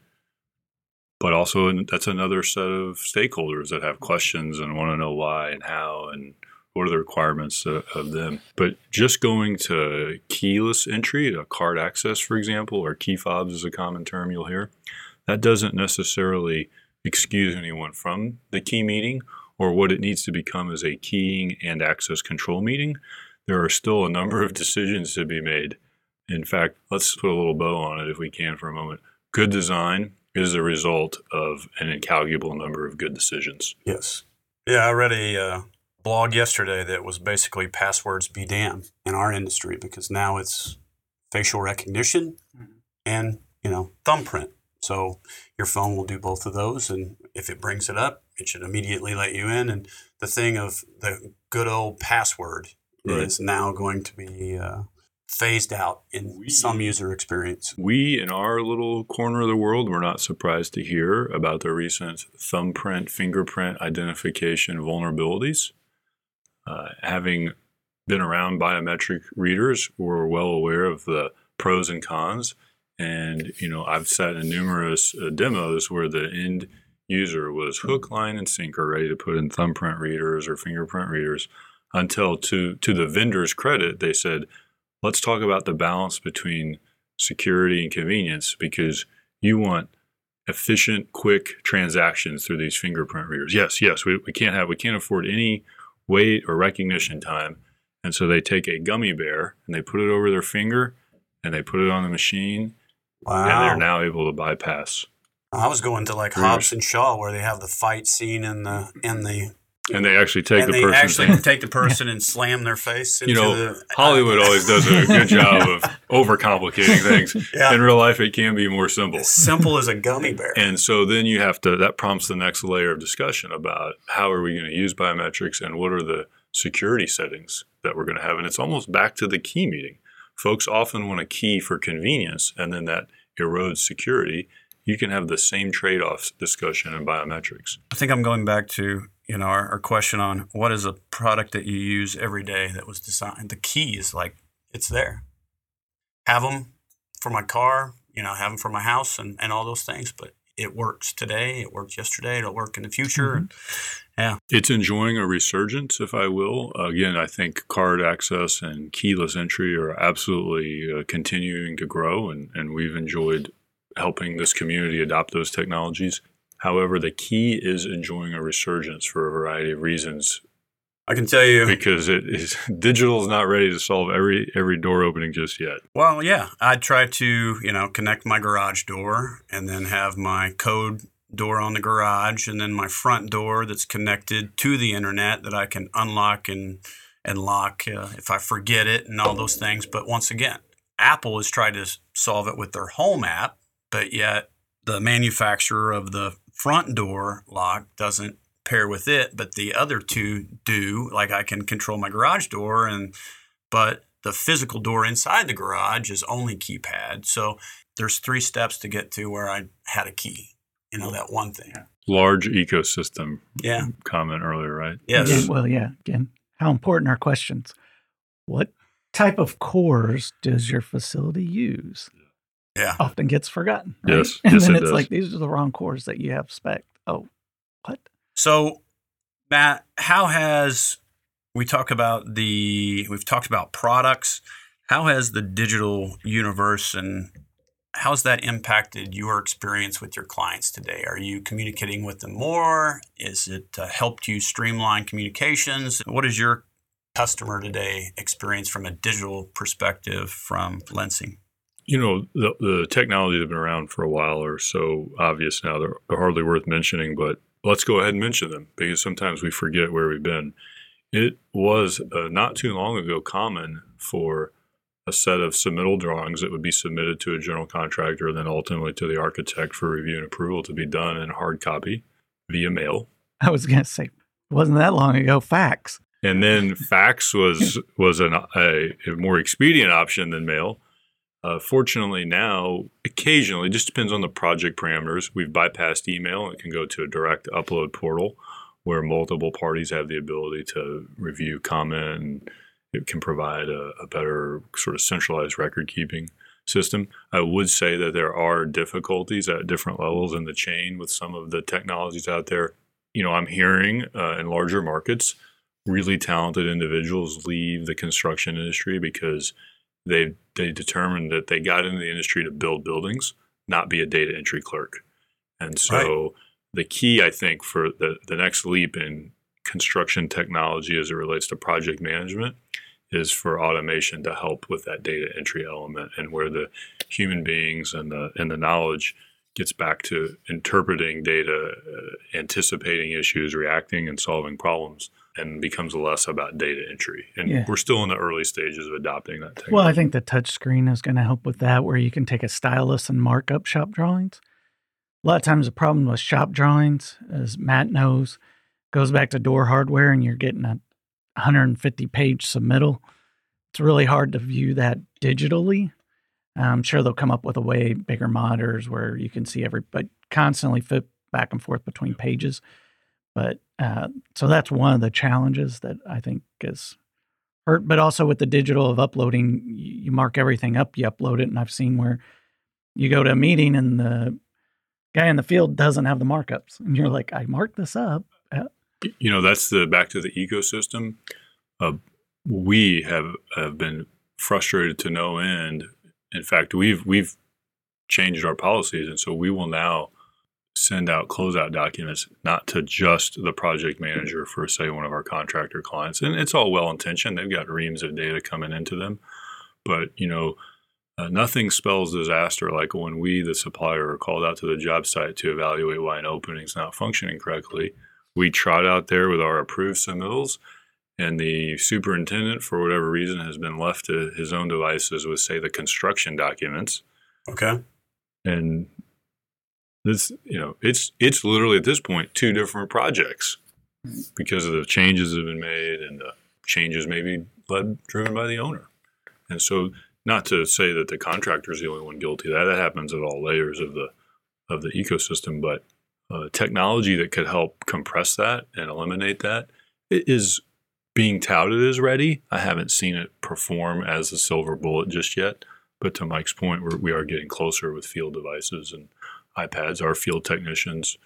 but also that's another set of stakeholders that have questions and want to know why and how and what are the requirements of them? But just going to keyless entry, a card access, for example, or key fobs is a common term you'll hear, that doesn't necessarily excuse anyone from the key meeting or what it needs to become as a keying and access control meeting. There are still a number of decisions to be made. In fact, let's put a little bow on it if we can for a moment. Good design is a result of an incalculable number of good decisions. Yes. Yeah, I read a uh, blog yesterday that was basically passwords be damned in our industry because now it's facial recognition mm-hmm. and you know thumbprint. So your phone will do both of those, and if it brings it up, it should immediately let you in. And the thing of the good old password right. is now going to be uh, phased out in we, some user experience. We, in our little corner of the world, were not surprised to hear about the recent thumbprint fingerprint identification vulnerabilities. Uh, having been around biometric readers, we're well aware of the pros and cons. And you know, I've sat in numerous uh, demos where the end user was hook, line, and sinker, ready to put in thumbprint readers or fingerprint readers. Until, to to the vendor's credit, they said, "Let's talk about the balance between security and convenience, because you want." efficient, quick transactions through these fingerprint readers. Yes, yes, we, we can't have we can't afford any wait or recognition time. And so they take a gummy bear and they put it over their finger and they put it on the machine. Wow. And they're now able to bypass. I was going to like Hobbs and Shaw where they have the fight scene in the in the and they actually take and the person. actually take the person and slam their face. you know, the, Hollywood uh, always does a good job of overcomplicating things. yeah. In real life, it can be more simple. As simple as a gummy bear. And so then you have to. That prompts the next layer of discussion about how are we going to use biometrics and what are the security settings that we're going to have. And it's almost back to the key meeting. Folks often want a key for convenience, and then that erodes security. You can have the same trade offs discussion in biometrics. I think I'm going back to you know, our, our, question on what is a product that you use every day that was designed. The key is like it's there. Have them for my car, you know, have them for my house and, and all those things. But it works today, it worked yesterday, it'll work in the future. Mhm. Yeah. It's enjoying a resurgence, if I will. Again, I think card access and keyless entry are absolutely uh, continuing to grow, and, and we've enjoyed helping this community adopt those technologies. However, the key is enjoying a resurgence for a variety of reasons I can tell you. because it is digital is not ready to solve every every door opening just yet. Well, yeah, I'd try to, you know, connect my garage door and then have my code door on the garage and then my front door that's connected to the internet that I can unlock and and lock uh, if I forget it and all those things. But once again, Apple has tried to solve it with their home app, but yet the manufacturer of the front door lock doesn't pair with it, but the other two do. Like I can control my garage door and but the physical door inside the garage is only keypad. So there's three steps to get to where I had a key. You know, that one thing. Large ecosystem Yeah. comment earlier, right? Yes. Again, well, yeah. Again, how important are questions? What type of cores does your facility use? Yeah. Often gets forgotten. Right? Yes. And Yes, then it it's does. like these are the wrong cores that you have spec. Oh, what? So, Matt, how has we talk about the we've talked about products? How has the digital universe and how's that impacted your experience with your clients today? Are you communicating with them more? Is it uh, helped you streamline communications? What is your customer today experience from a digital perspective from Lensing? You know, the, the technologies have been around for a while are so obvious now. They're, they're hardly worth mentioning, but let's go ahead and mention them because sometimes we forget where we've been. It was uh, not too long ago common for a set of submittal drawings that would be submitted to a general contractor and then ultimately to the architect for review and approval to be done in hard copy via mail. I was going to say, it wasn't that long ago, fax. And then fax was was an, a, a more expedient option than mail. Uh, fortunately, now occasionally, just depends on the project parameters. We've bypassed email; it can go to a direct upload portal where multiple parties have the ability to review, comment, and it can provide a, a better sort of centralized record keeping system. I would say that there are difficulties at different levels in the chain with some of the technologies out there. You know, I'm hearing uh, in larger markets really talented individuals leave the construction industry because they they determined that they got into the industry to build buildings, not be a data entry clerk. And so the key, I think, for the, the next leap in construction technology as it relates to project management is for automation to help with that data entry element and where the human beings and the and the knowledge gets back to interpreting data, uh, anticipating issues, reacting and solving problems and becomes less about data entry. And Yeah. we're still in the early stages of adopting that technology. Well, I think the touch screen is going to help with that, where you can take a stylus and mark up shop drawings. A lot of times, the problem with shop drawings, as Matt knows, goes back to door hardware, and you're getting a 150 page submittal. It's really hard to view that digitally. I'm sure they'll come up with a way bigger monitors where you can see every, but constantly flip back and forth between pages. But uh, so that's one of the challenges that I think is hurt. But also with the digital of uploading, you, mark everything up, you upload it, and I've seen where you go to a meeting and the guy in the field doesn't have the markups, and you're like, I marked this up. Uh, you know that's the back to the ecosystem uh, we have have been frustrated to no end in fact we've we've changed our policies and so we will now send out closeout documents not to just the project manager for say one of our contractor clients. And it's all well intentioned. They've got reams of data coming into them. But you know uh, nothing spells disaster like when we the supplier are called out to the job site to evaluate why an opening is not functioning correctly. We trot out there with our approved submittals and the superintendent for whatever reason has been left to his own devices with say the construction documents. Okay. and this you know it's it's literally at this point two different projects because of the changes that have been made and the changes maybe led driven by the owner. And so not to say that the contractor is the only one guilty that. That happens at all layers of the of the ecosystem but uh, technology that could help compress that and eliminate that i- being touted as ready. I haven't seen it perform as a silver bullet just yet but to Mike's point, we're, we are getting closer with field devices and iPads. Our field technicians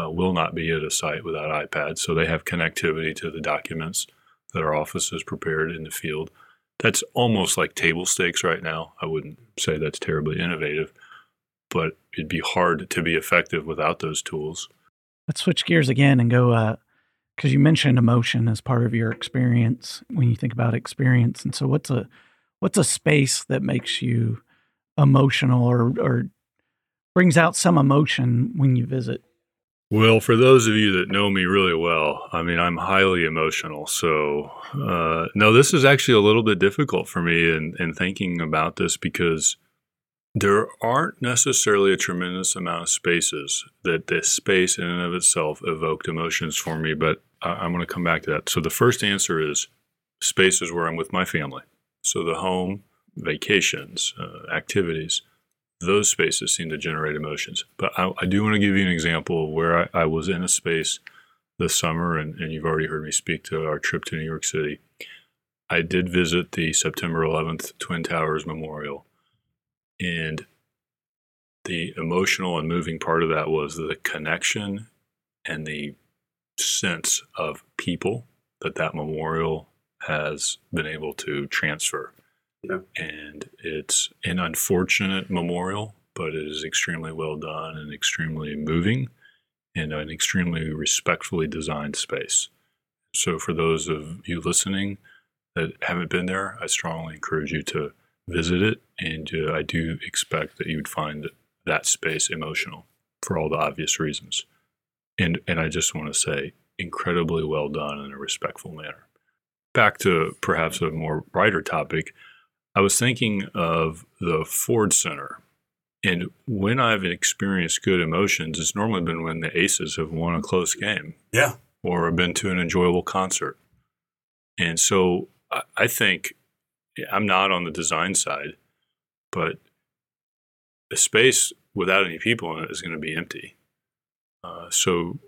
uh, will not be at a site without iPads, so they have connectivity to the documents that our office has prepared in the field. That's almost like table stakes right now. I wouldn't say that's terribly innovative, but it'd be hard to be effective without those tools. Let's switch gears again and go because uh, you mentioned emotion as part of your experience when you think about experience. And so, what's a what's a space that makes you emotional or or brings out some emotion when you visit? Well, for those of you that know me really well, I mean, I'm highly emotional. So, uh, no, this is actually a little bit difficult for me in, in thinking about this because there aren't necessarily a tremendous amount of spaces that this space in and of itself evoked emotions for me, but I, am going to come back to that. So, the first answer is spaces where I'm with my family. So, the home, vacations, uh, activities those spaces seem to generate emotions. But I, I do want to give you an example of where I, I was in a space this summer, and, and, you've already heard me speak to our trip to New York City. I did visit the September 11th Twin Towers Memorial, and the emotional and moving part of that was the connection and the sense of people that that memorial has been able to transfer. Yeah. And it's an unfortunate memorial, but it is extremely well done and extremely moving in an extremely respectfully designed space. So, for those of you listening that haven't been there, I strongly encourage you to visit it. And uh, I do expect that you would find that space emotional for all the obvious reasons. And, and I just want to say, incredibly well done in a respectful manner. Back to perhaps a more brighter topic I was thinking of the Ford Center. And when I've experienced good emotions, it's normally been when the Aces have won a close game. Yeah. Or been to an enjoyable concert. And so I think I'm not on the design side, but a space without any people in it is going to be empty. Uh, so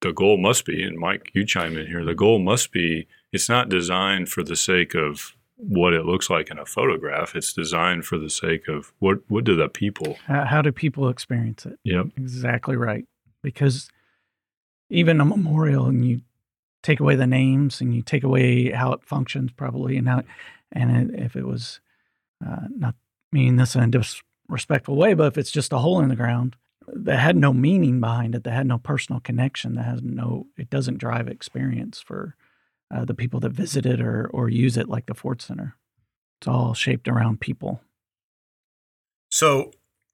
the goal must be, and Mike, you chime in here, the goal must be it's not designed for the sake of what it looks like in a photograph. It's designed for the sake of what what do the people how, how do people experience it? Yep. Exactly right. Because even a memorial and you take away the names and you take away how it functions probably and how and it, if it was uh, not meaning this in a disrespectful way, but if it's just a hole in the ground that had no meaning behind it, that had no personal connection, that has no, it doesn't drive experience for uh, the people that visit it or or use it, like the Ford Center. It's all shaped around people. So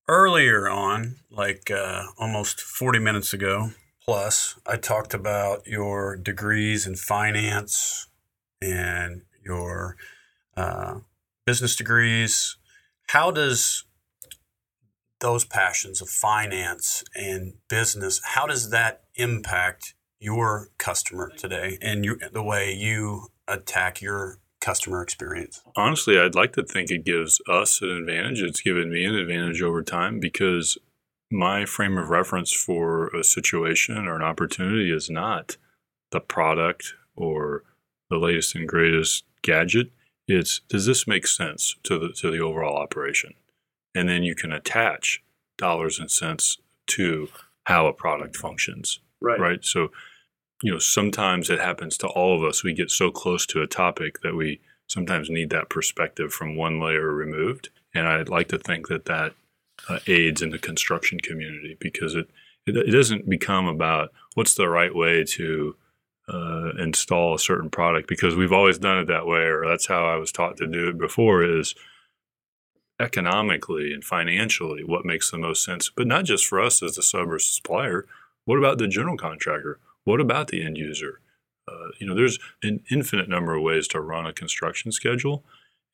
earlier on, like uh, almost 40 minutes ago plus, I talked about your degrees in finance and your uh, business degrees. How does those passions of finance and business, how does that impact your customer today and you, the way you attack your customer experience? Honestly, I'd like to think it gives us an advantage. It's given me an advantage over time because my frame of reference for a situation or an opportunity is not the product or the latest and greatest gadget. It's does this make sense to the to the overall operation? And then you can attach dollars and cents to how a product functions. Right. Right. So, you know, sometimes it happens to all of us. We get so close to a topic that we sometimes need that perspective from one layer removed. And I'd like to think that that uh, aids in the construction community because it, it, it doesn't become about what's the right way to uh, install a certain product because we've always done it that way, or that's how I was taught to do it before. Is economically and financially what makes the most sense, but not just for us as the sub or supplier, what about the general contractor? What about the end user? Uh, you know, there's an infinite number of ways to run a construction schedule.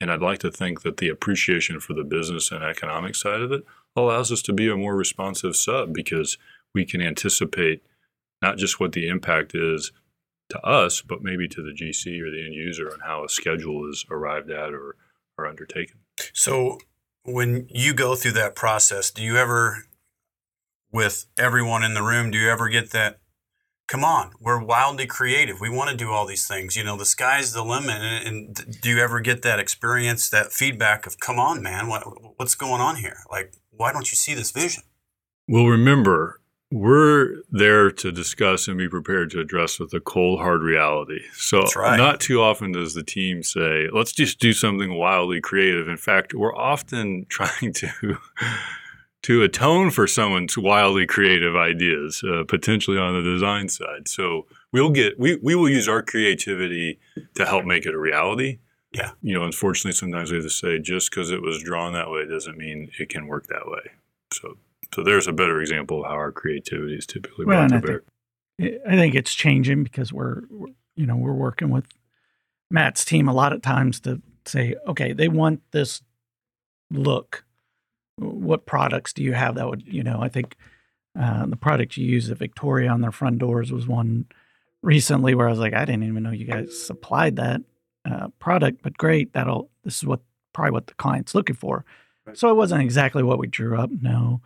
And I'd like to think that the appreciation for the business and economic side of it allows us to be a more responsive sub because we can anticipate not just what the impact is to us, but maybe to the GC or the end user on how a schedule is arrived at or, or undertaken. So, when you go through that process, do you ever with everyone in the room, do you ever get that? Come on, we're wildly creative. We want to do all these things. You know, the sky's the limit. And, and do you ever get that experience, that feedback of, come on, man, what, what's going on here? Like, why don't you see this vision? Well, remember, we're there to discuss and be prepared to address with a cold hard reality. So right. not too often does the team say, "Let's just do something wildly creative." In fact, we're often trying to to atone for someone's wildly creative ideas, uh, potentially on the design side. So we'll get we we will use our creativity to help make it a reality. Yeah. You know, unfortunately, sometimes we have to say just because it was drawn that way doesn't mean it can work that way. So so there's a better example of how our creativity is typically well, brought to I bear. Think, I think it's changing because we're, you know, we're working with Matt's team a lot of times to say, okay, they want this look. What products do you have that would, you know, I think uh, the product you use at Victoria on their front doors was one recently where I was like, I didn't even know you guys supplied that uh, product, but great. That'll, this is what probably what the client's looking for. Right. So it wasn't exactly what we drew up, no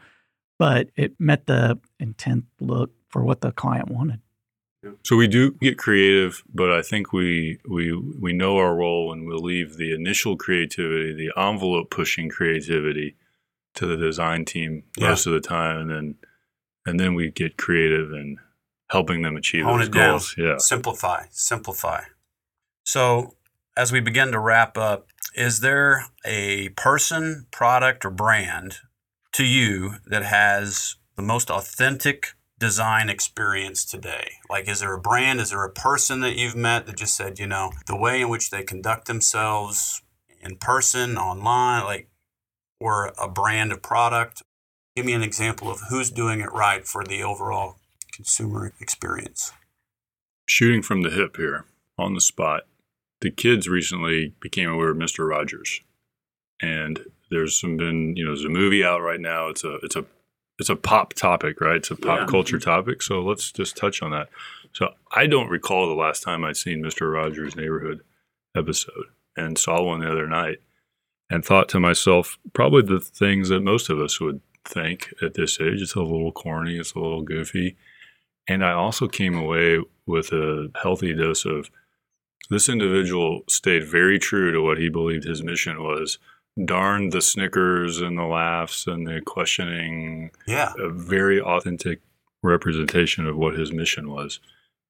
but it met the intent look for what the client wanted. So we do get creative, but I think we we we know our role and we'll leave the initial creativity, the envelope pushing creativity to the design team yeah. most of the time and then and then we get creative and helping them achieve Hone those it goals. Down. Yeah. Simplify, simplify. So as we begin to wrap up, is there a person, product, or brand to you that has the most authentic design experience today? Like, is there a brand, is there a person that you've met that just said, you know, the way in which they conduct themselves in person, online, like, or a brand of product? Give me an example of who's doing it right for the overall consumer experience. Shooting from the hip here on the spot. The kids recently became aware of Mr. Rogers. And there's some been you know there's a movie out right now. It's a it's a it's a pop topic, right? It's a pop yeah. culture topic. So let's just touch on that. So I don't recall the last time I'd seen Mister Rogers' Neighborhood episode, and saw one the other night, and thought to myself, probably the things that most of us would think at this age. It's a little corny. It's a little goofy. And I also came away with a healthy dose of this individual stayed very true to what he believed his mission was darn the snickers and the laughs and the questioning. Yeah. A very authentic representation of what his mission was.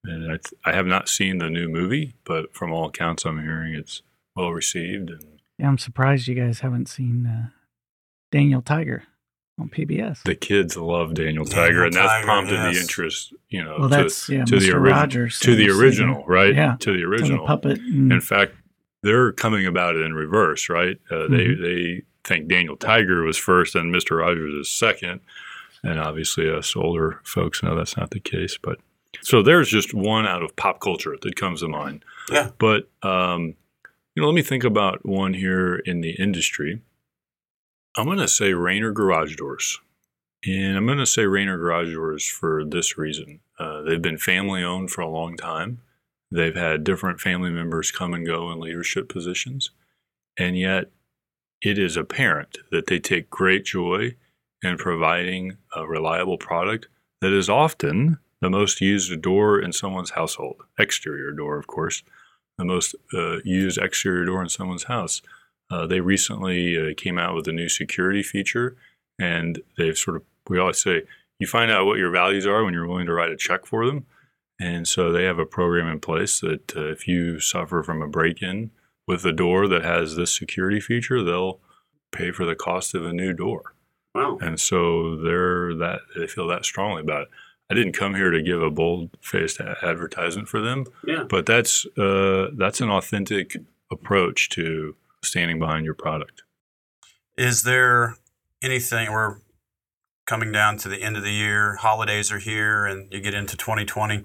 And I, th- I have not seen the new movie, but from all accounts I'm hearing, it's well received. And yeah, I'm surprised you guys haven't seen uh, Daniel Tiger on PBS. The kids love Daniel, Daniel Tiger, and that's Tiger, prompted yes. the interest. You know, well, that's to, yeah, to Mr. the original, Rogers to the original, right? Yeah, to the original to the puppet. And, in fact, they're coming about it in reverse, right? Uh, mm-hmm. They they think Daniel Tiger was first and Mr. Rogers is second, and obviously us older folks know that's not the case. But so there's just one out of pop culture that comes to mind. Yeah. But um, you know, let me think about one here in the industry. I'm going to say Raynor Garage Doors. And I'm going to say Raynor Garage Doors for this reason. Uh, they've been family owned for a long time. They've had different family members come and go in leadership positions. And yet, it is apparent that they take great joy in providing a reliable product that is often the most used door in someone's household. Exterior door, of course, the most uh, used exterior door in someone's house. Uh, they recently uh, came out with a new security feature, and they've sort of, we always say, you find out what your values are when you're willing to write a check for them. And so they have a program in place that uh, if you suffer from a break in with a door that has this security feature, they'll pay for the cost of a new door. Wow. And so they're that they feel that strongly about it. I didn't come here to give a bold faced advertisement for them. Yeah. But that's uh, that's an authentic approach to standing behind your product. Is there anything we're coming down to the end of the year, holidays are here and you get into 2020?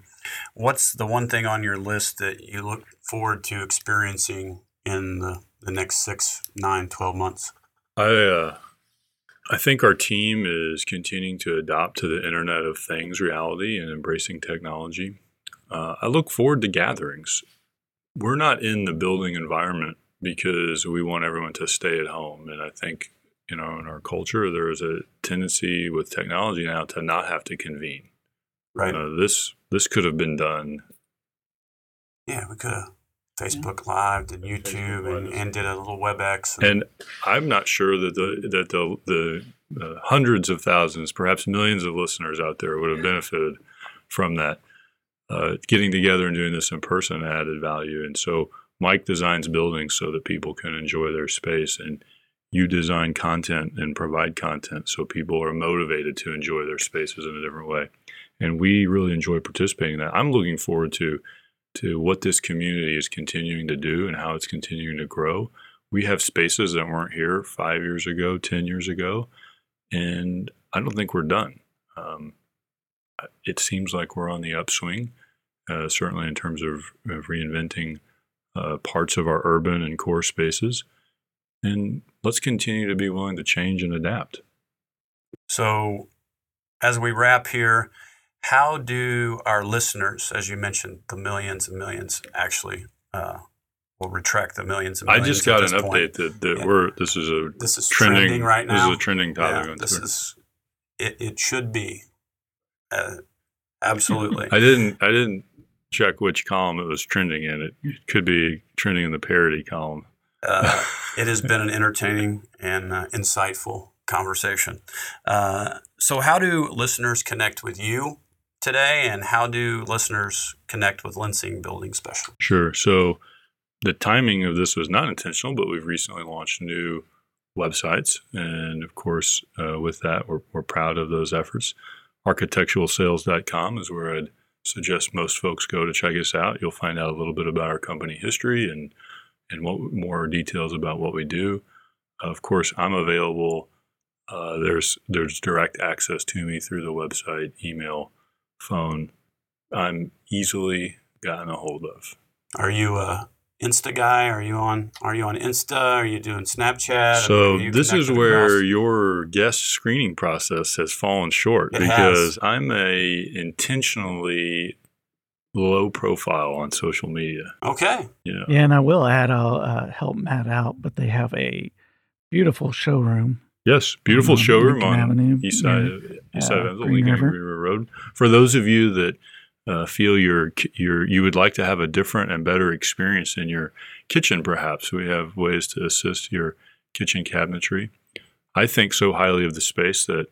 What's the one thing on your list that you look forward to experiencing in the, the next six, nine, 12 months? I, uh, I think our team is continuing to adopt to the Internet of Things reality and embracing technology. Uh, I look forward to gatherings. We're not in the building environment because we want everyone to stay at home. And I think, you know, in our culture, there is a tendency with technology now to not have to convene. Right. Uh, this this could have been done. Yeah, we could have Facebook Live, and YouTube, and, and, did a little WebEx. And, and, I'm not sure that the that the the uh, hundreds of thousands, perhaps millions of listeners out there would have benefited from that. Uh, getting together and doing this in person added value, and so Mike designs buildings so that people can enjoy their space, and you design content and provide content so people are motivated to enjoy their spaces in a different way. And we really enjoy participating in that. I'm looking forward to to what this community is continuing to do and how it's continuing to grow. We have spaces that weren't here five years ago, 10 years ago, and I don't think we're done. Um, it seems like we're on the upswing, uh, certainly in terms of, of reinventing uh, parts of our urban and core spaces. And let's continue to be willing to change and adapt. So, as we wrap here, how do our listeners, as you mentioned, the millions and millions, actually uh, will retract the millions and millions? I just got an update that, that yeah. we're this is a this is trending, trending, right now. This is a trending topic. Yeah, this is it. It should be uh, absolutely. I didn't. I didn't check which column it was trending in. It could be trending in the parody column. Uh, it has been an entertaining and uh, insightful conversation. Uh, so, how do listeners connect with you? Today, and how do listeners connect with Lensing Building Special? Sure. So the timing of this was not intentional, but we've recently launched new websites, and of course, uh, with that, we're, we're proud of those efforts. Architecturalsales.com is where I'd suggest most folks go to check us out. You'll find out a little bit about our company history and and what more details about what we do. Of course, I'm available. Uh, there's there's direct access to me through the website, email, phone, I'm easily gotten a hold of. Are you a Insta guy? Are you on Are you on Insta? Are you doing Snapchat? So this is where your guest screening process has fallen short it because has. I'm a intentionally low profile on social media. Okay. Yeah. Yeah, and I will add, I'll uh, help Matt out, but they have a beautiful showroom Yes, beautiful mm-hmm. showroom on Avenue, east side, yeah. East side Lincoln River. River Road. For those of you that uh, feel you're, you're, you would like to have a different and better experience in your kitchen, perhaps we have ways to assist your kitchen cabinetry. I think so highly of the space that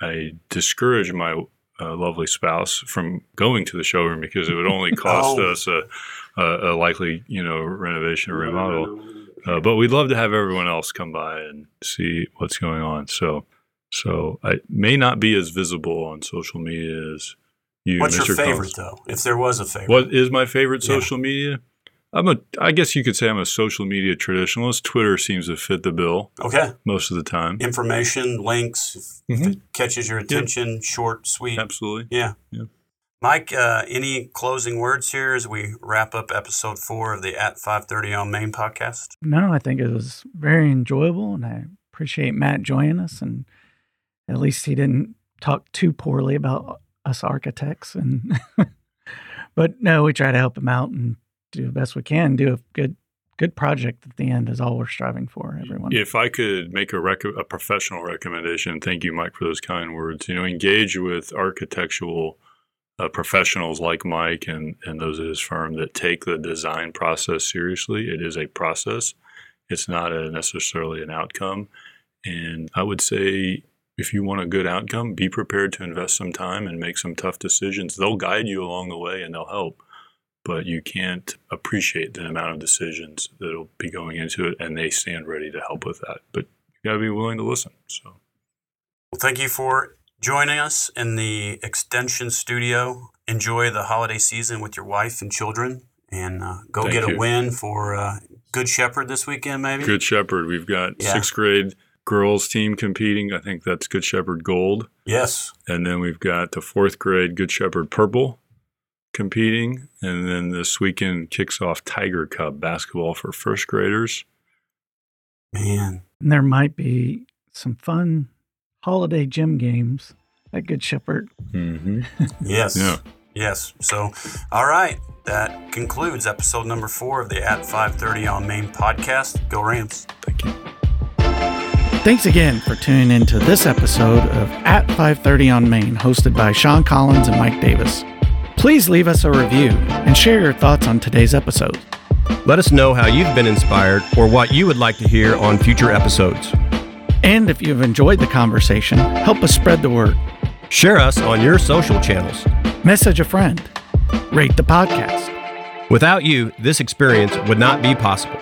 I discourage my uh, lovely spouse from going to the showroom because it would only cost oh. us a, a, a, likely, you know, renovation or remodel. Uh, but we'd love to have everyone else come by and see what's going on. So, so I may not be as visible on social media as you. What's Mr. your favorite Collins. though? If there was a favorite, what is my favorite social yeah. media? I'm a. I guess you could say I'm a social media traditionalist. Twitter seems to fit the bill. Okay. Most of the time. Information, links, mm-hmm. if it catches your attention, yep. short, sweet. Absolutely. Yeah. Yeah. Mike, uh, any closing words here as we wrap up episode four of the At 530 on Main podcast? No, I think it was very enjoyable, and I appreciate Matt joining us. And at least he didn't talk too poorly about us architects. And but no, we try to help him out and do the best we can. Do a good good project at the end is all we're striving for. Everyone. If I could make a rec- a professional recommendation, thank you, Mike, for those kind words. You know, engage with architectural uh, professionals like Mike and, and those at his firm that take the design process seriously. It is a process, it's not a, necessarily an outcome. And I would say if you want a good outcome, be prepared to invest some time and make some tough decisions. They'll guide you along the way and they'll help, but you can't appreciate the amount of decisions that'll be going into it, and they stand ready to help with that. But you got to be willing to listen. So, well, thank you for joining us in the extension studio. Enjoy the holiday season with your wife and children, and uh, go Thank get you. a win for uh, Good Shepherd this weekend, maybe. Good Shepherd. We've got yeah. sixth grade girls team competing. I think that's Good Shepherd Gold. Yes. And then we've got the fourth grade Good Shepherd Purple competing. And then this weekend kicks off Tiger Cub basketball for first graders. Man. And there might be some fun holiday gym games at Good Shepherd. Mm-hmm. yes. Yeah. Yes. So, all right. That concludes episode number four of the At 530 on Main podcast. Go Rams. Thank you. Thanks again for tuning in to this episode of At 530 on Main, hosted by Sean Collins and Mike Davis. Please leave us a review and share your thoughts on today's episode. Let us know how you've been inspired or what you would like to hear on future episodes. And if you've enjoyed the conversation, help us spread the word. Share us on your social channels. Message a friend. Rate the podcast. Without you, this experience would not be possible.